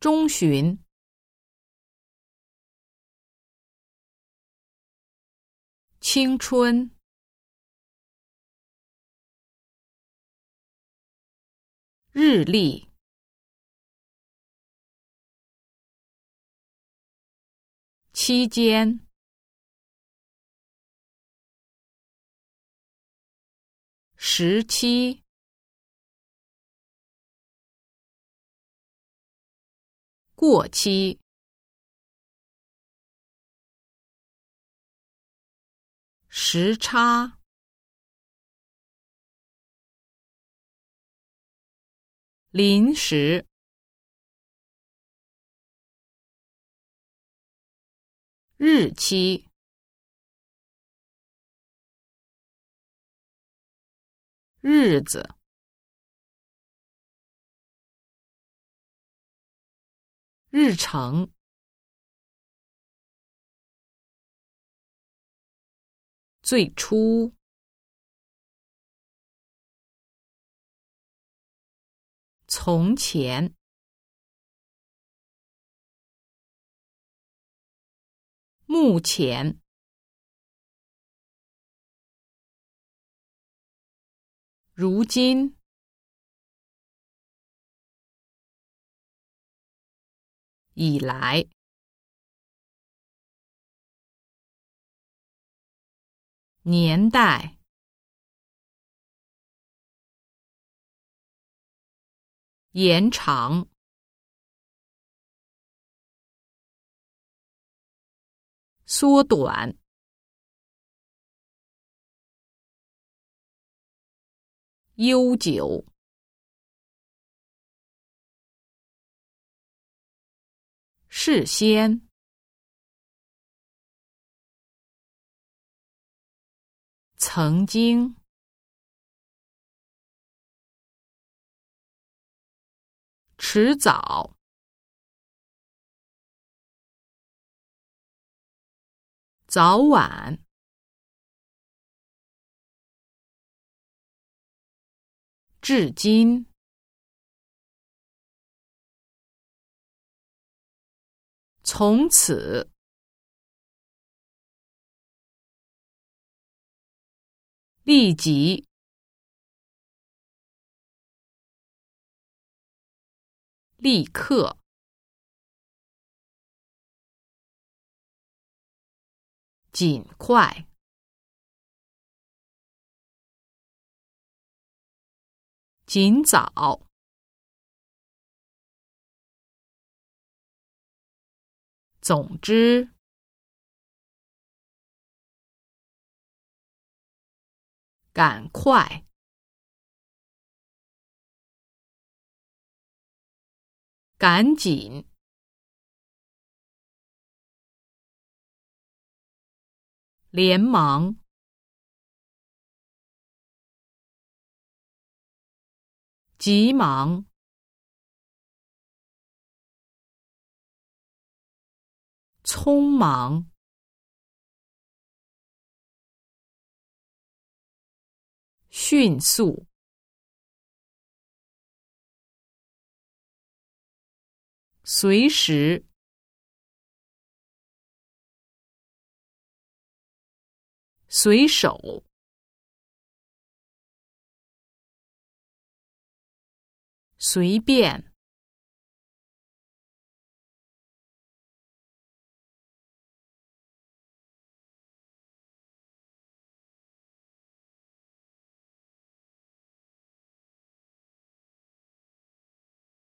中旬、青春、日历、期间、时期。过期，时差，临时，日期，日子。日程，最初，从前，目前，如今。以来，年代，延长，缩短，悠久。事先，曾经，迟早，早晚，至今。从此，立即，立刻，尽快，尽早。总之，赶快，赶紧，连忙，急忙。匆忙，迅速，随时，随手，随便。